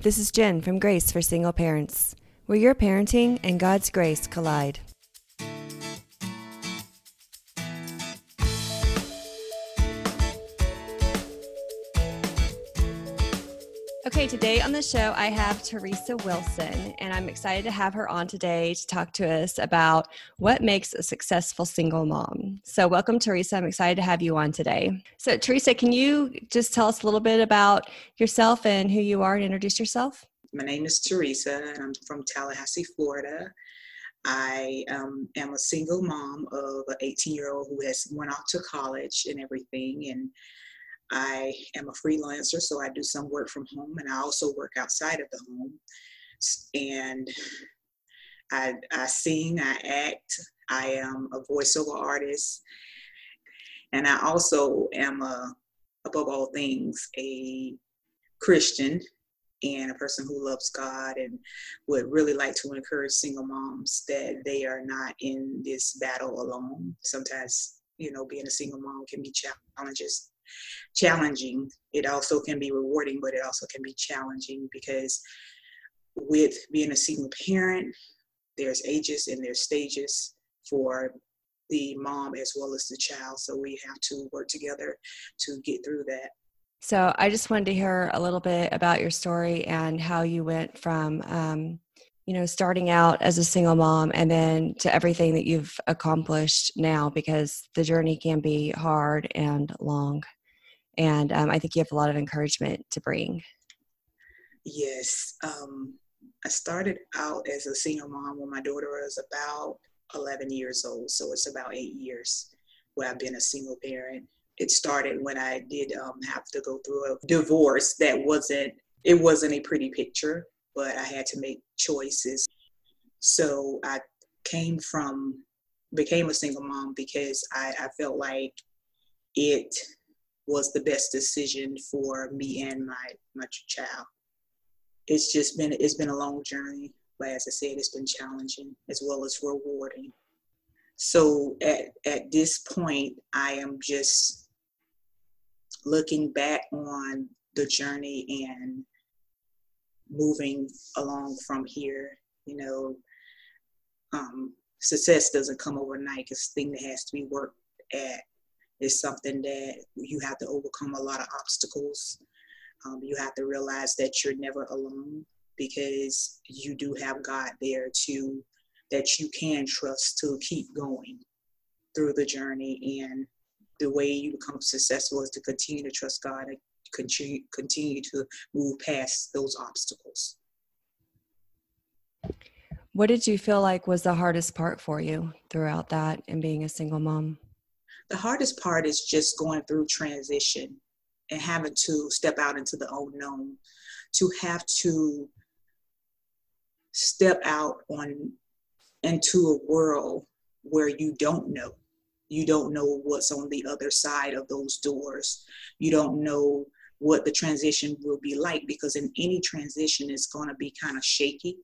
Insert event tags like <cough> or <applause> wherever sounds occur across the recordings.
This is Jen from Grace for Single Parents, where your parenting and God's grace collide. Today on the show, I have Teresa Wilson, and I'm excited to have her on today to talk to us about what makes a successful single mom. So, welcome, Teresa. I'm excited to have you on today. So, Teresa, can you just tell us a little bit about yourself and who you are and introduce yourself? My name is Teresa, and I'm from Tallahassee, Florida. I um, am a single mom of an 18 year old who has went off to college and everything, and I am a freelancer, so I do some work from home and I also work outside of the home. And I, I sing, I act, I am a voiceover artist, and I also am a, above all things, a Christian and a person who loves God and would really like to encourage single moms that they are not in this battle alone. Sometimes, you know, being a single mom can be challenges challenging. It also can be rewarding, but it also can be challenging because with being a single parent, there's ages and there's stages for the mom as well as the child. So we have to work together to get through that. So I just wanted to hear a little bit about your story and how you went from, um, you know, starting out as a single mom and then to everything that you've accomplished now, because the journey can be hard and long and um, I think you have a lot of encouragement to bring. Yes, um, I started out as a single mom when my daughter was about 11 years old, so it's about eight years where I've been a single parent. It started when I did um, have to go through a divorce that wasn't it wasn't a pretty picture, but I had to make choices. So I came from became a single mom because I, I felt like it was the best decision for me and my my child. It's just been it's been a long journey, but as I said, it's been challenging as well as rewarding. So at at this point, I am just looking back on the journey and moving along from here. You know, um, success doesn't come overnight. It's a thing that has to be worked at is something that you have to overcome a lot of obstacles. Um, you have to realize that you're never alone because you do have God there to that you can trust to keep going through the journey. And the way you become successful is to continue to trust God and continue continue to move past those obstacles. What did you feel like was the hardest part for you throughout that and being a single mom? The hardest part is just going through transition and having to step out into the unknown to have to step out on into a world where you don't know. You don't know what's on the other side of those doors. You don't know what the transition will be like because in any transition it's going to be kind of shaky.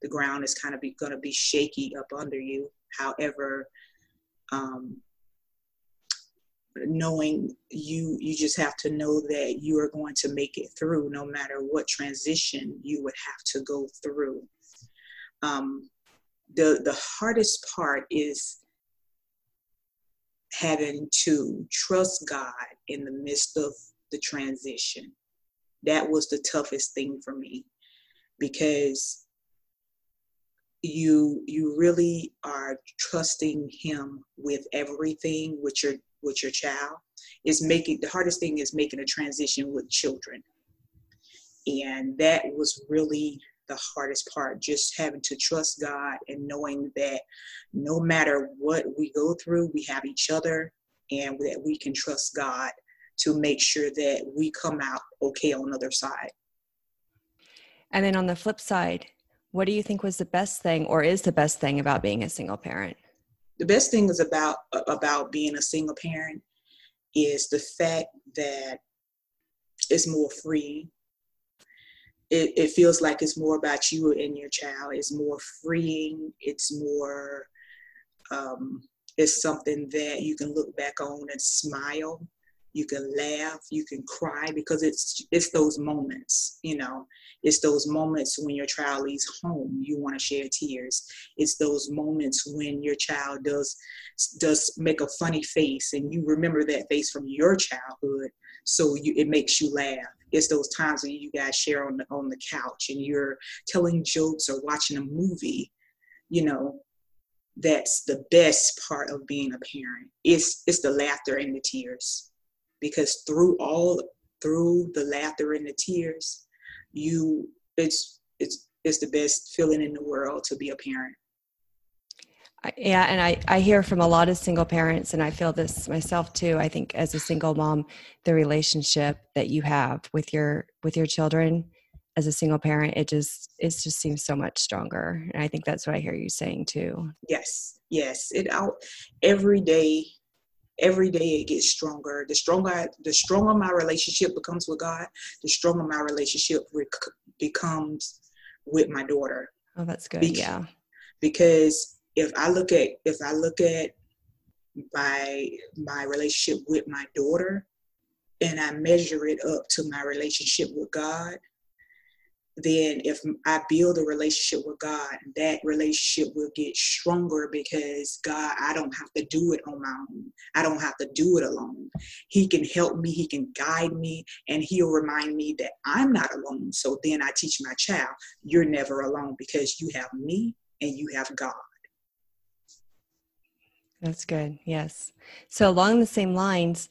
The ground is kind of going to be shaky up under you. However um, knowing you you just have to know that you are going to make it through no matter what transition you would have to go through. Um, the the hardest part is having to trust god in the midst of the transition. That was the toughest thing for me because you you really are trusting him with everything with your with your child is making the hardest thing is making a transition with children. And that was really the hardest part just having to trust god and knowing that no matter what we go through we have each other and that we can trust god to make sure that we come out okay on the other side. And then on the flip side what do you think was the best thing or is the best thing about being a single parent the best thing is about about being a single parent is the fact that it's more free. It, it feels like it's more about you and your child. It's more freeing. It's more. Um, it's something that you can look back on and smile you can laugh you can cry because it's it's those moments you know? It's those moments when your child leaves home you want to share tears. It's those moments when your child does does make a funny face and you remember that face from your childhood so you, it makes you laugh. It's those times when you guys share on the on the couch and you're telling jokes or watching a movie you know? That's the best part of being a parent. It's it's the laughter and the tears because through all through the laughter and the tears you it's it's it's the best feeling in the world to be a parent. Yeah and i i hear from a lot of single parents and i feel this myself too. I think as a single mom the relationship that you have with your with your children as a single parent it just it just seems so much stronger. And i think that's what i hear you saying too. Yes yes. It out every day every day it gets stronger. The stronger, the stronger my relationship becomes with God, the stronger my relationship rec- becomes with my daughter. Oh, that's good. Be- yeah. Because if I look at if I look at my my relationship with my daughter, and I measure it up to my relationship with God, then if I build a relationship with God, that relationship will get stronger because God, I don't have to do it on my own. I don't have to do it alone. He can help me, He can guide me, and He'll remind me that I'm not alone. So then I teach my child, you're never alone because you have me and you have God. That's good. Yes. So, along the same lines,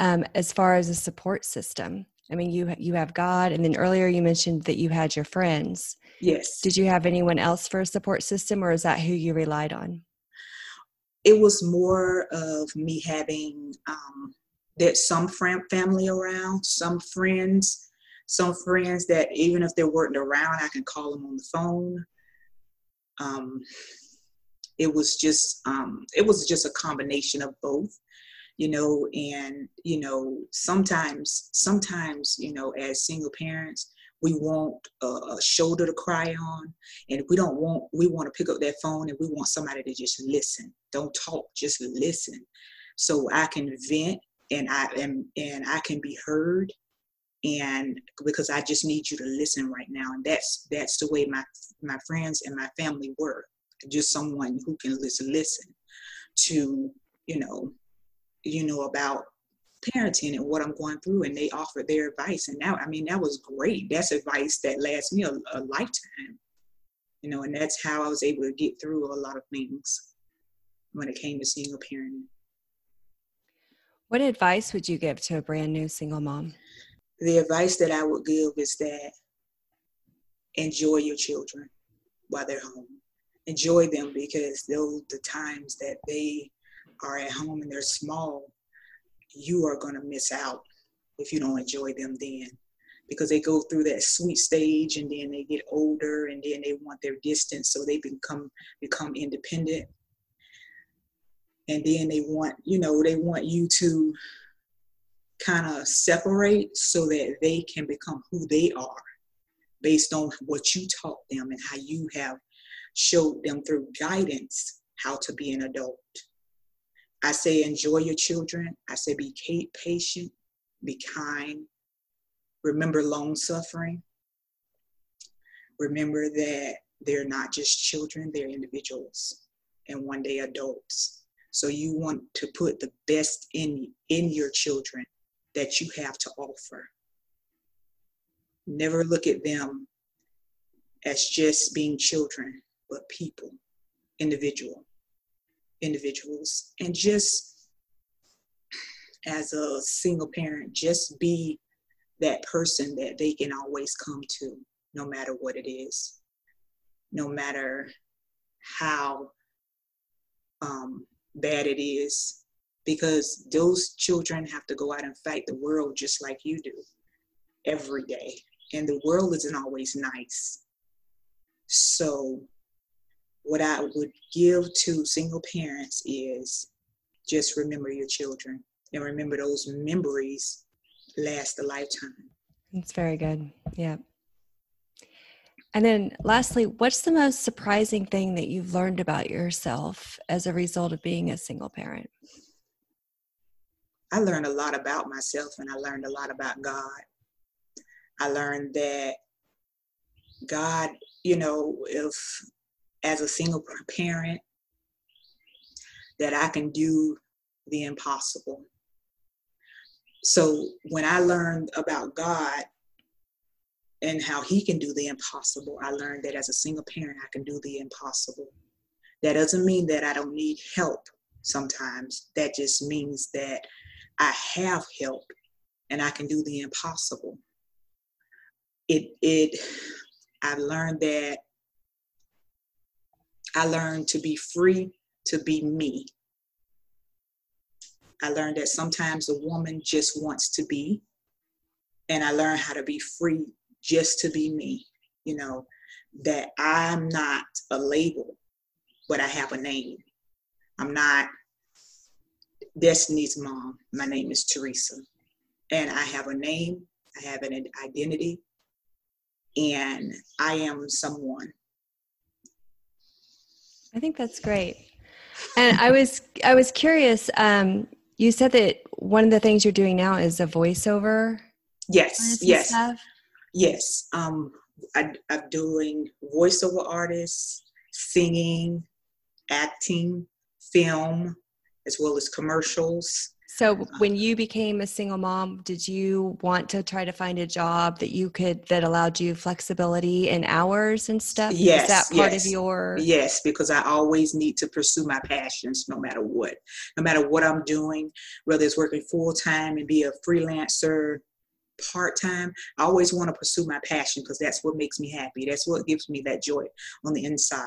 um, as far as a support system, I mean, you you have God, and then earlier you mentioned that you had your friends. Yes. Did you have anyone else for a support system, or is that who you relied on? It was more of me having um, that some family around, some friends, some friends that even if they weren't around, I can call them on the phone. Um, it was just um, it was just a combination of both you know and you know sometimes sometimes you know as single parents we want a, shoulder to cry on. And we don't want we want to pick up that phone and we want somebody to just listen. Don't talk just listen. So i can vent and i am and i can be heard. And because i just need you to listen right now. And that's that's the way my my friends and my family were just someone who can listen listen to you know you know, about parenting and what I'm going through, and they offered their advice. And now, I mean, that was great. That's advice that lasts me a, a lifetime, you know, and that's how I was able to get through a lot of things when it came to single parenting. What advice would you give to a brand new single mom? The advice that I would give is that enjoy your children while they're home. Enjoy them because those the times that they are at home and they're small, you are going to miss out if you don't enjoy them then. Because they go through that sweet stage and then they get older and then they want their distance so they become become independent. And then they want you know they want you to kind of separate so that they can become who they are based on what you taught them and how you have showed them through guidance how to be an adult I say enjoy your children. I say be patient, be kind. Remember long suffering. Remember that they're not just children, they're individuals and one day adults. So you want to put the best in in your children that you have to offer. Never look at them as just being children, but people, individual individuals and just as a single parent just be that person that they can always come to no matter what it is no matter how um, bad it is because those children have to go out and fight the world just like you do every day. And the world isn't always nice. So what I would give to single parents is just remember your children and remember those memories last a lifetime. That's very good. Yeah. And then lastly, what's the most surprising thing that you've learned about yourself as a result of being a single parent? I learned a lot about myself and I learned a lot about God. I learned that God, you know, if as a single parent, that I can do the impossible. So when I learned about God and how He can do the impossible, I learned that as a single parent, I can do the impossible. That doesn't mean that I don't need help sometimes. That just means that I have help and I can do the impossible. It it I learned that I learned to be free to be me. I learned that sometimes a woman just wants to be, and I learned how to be free just to be me. You know, that I'm not a label, but I have a name. I'm not Destiny's mom. My name is Teresa. And I have a name, I have an identity, and I am someone. I think that's great. And I was I was curious. Um, you said that one of the things you're doing now is a voiceover. Yes, yes, stuff. yes. Um, I, I'm doing voiceover artists, singing, acting, film, as well as commercials. So, when you became a single mom, did you want to try to find a job that you could that allowed you flexibility in hours and stuff? Yes, Is that part yes, of your? Yes, because I always need to pursue my passions, no matter what, no matter what I'm doing, whether it's working full time and be a freelancer, part time. I always want to pursue my passion because that's what makes me happy. That's what gives me that joy on the inside.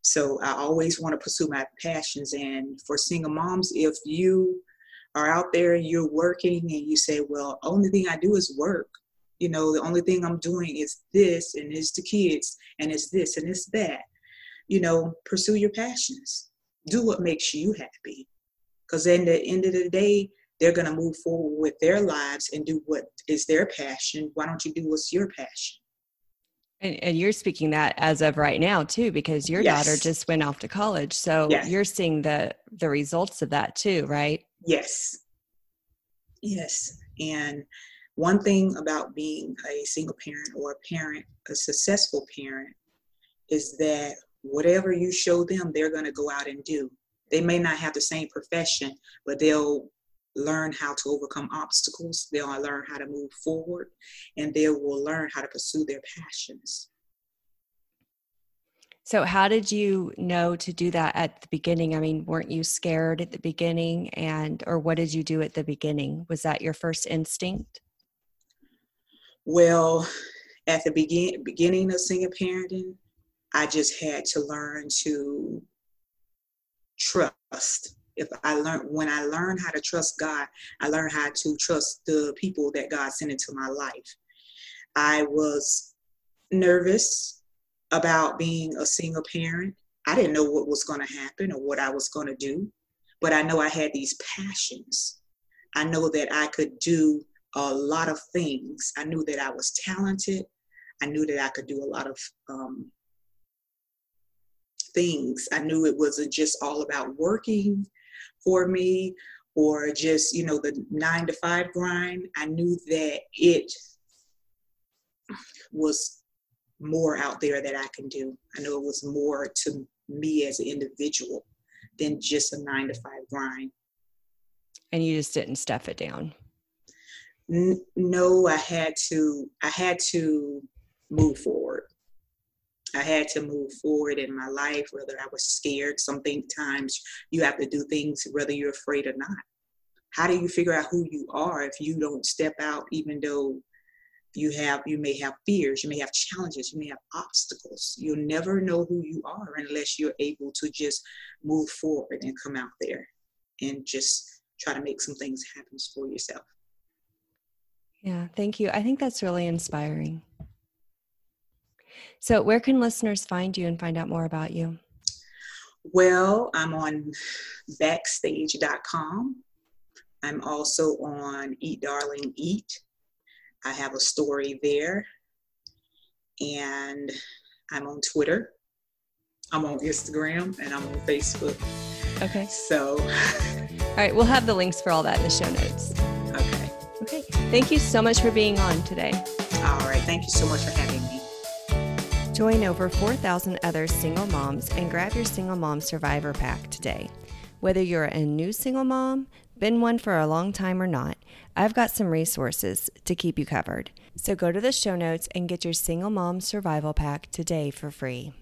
So I always want to pursue my passions. And for single moms, if you are out there and you're working and you say, well, only thing I do is work. You know, the only thing I'm doing is this and it's the kids and it's this and it's that. You know, pursue your passions. Do what makes you happy. Because in the end of the day, they're going to move forward with their lives and do what is their passion. Why don't you do what's your passion? And, and, you're speaking that as of right now too, because your yes. daughter just went off to college. So yes. you're seeing the the results of that too, right? Yes. Yes. And one thing about being a single parent or a parent, a successful parent, is that whatever you show them, they're going to go out and do. They may not have the same profession, but they'll learn how to overcome obstacles, they'll learn how to move forward, and they will learn how to pursue their passions. So, how did you know to do that at the beginning? I mean, weren't you scared at the beginning, and or what did you do at the beginning? Was that your first instinct? Well, at the begin beginning of single parenting, I just had to learn to trust if I learned when I learned how to trust God, I learned how to trust the people that God sent into my life. I was nervous about being a single parent. I didn't know what was going to happen or what I was going to do, but I know I had these passions. I know that I could do a lot of things. I knew that I was talented. I knew that I could do a lot of um, things. I knew it wasn't just all about working for me or just you know the nine to five grind i knew that it was more out there that i can do i know it was more to me as an individual than just a nine to five grind and you just didn't stuff it down N- no i had to i had to move forward I had to move forward in my life, whether I was scared. Sometimes you have to do things whether you're afraid or not. How do you figure out who you are if you don't step out, even though you have you may have fears, you may have challenges, you may have obstacles. You'll never know who you are unless you're able to just move forward and come out there and just try to make some things happen for yourself. Yeah, thank you. I think that's really inspiring. So, where can listeners find you and find out more about you? Well, I'm on backstage.com. I'm also on Eat Darling Eat. I have a story there. And I'm on Twitter. I'm on Instagram and I'm on Facebook. Okay. So <laughs> All right, we'll have the links for all that in the show notes. Okay. Okay. Thank you so much for being on today. All right. Thank you so much for having me. Join over 4,000 other single moms and grab your Single Mom Survivor Pack today. Whether you're a new single mom, been one for a long time or not, I've got some resources to keep you covered. So go to the show notes and get your Single Mom Survival Pack today for free.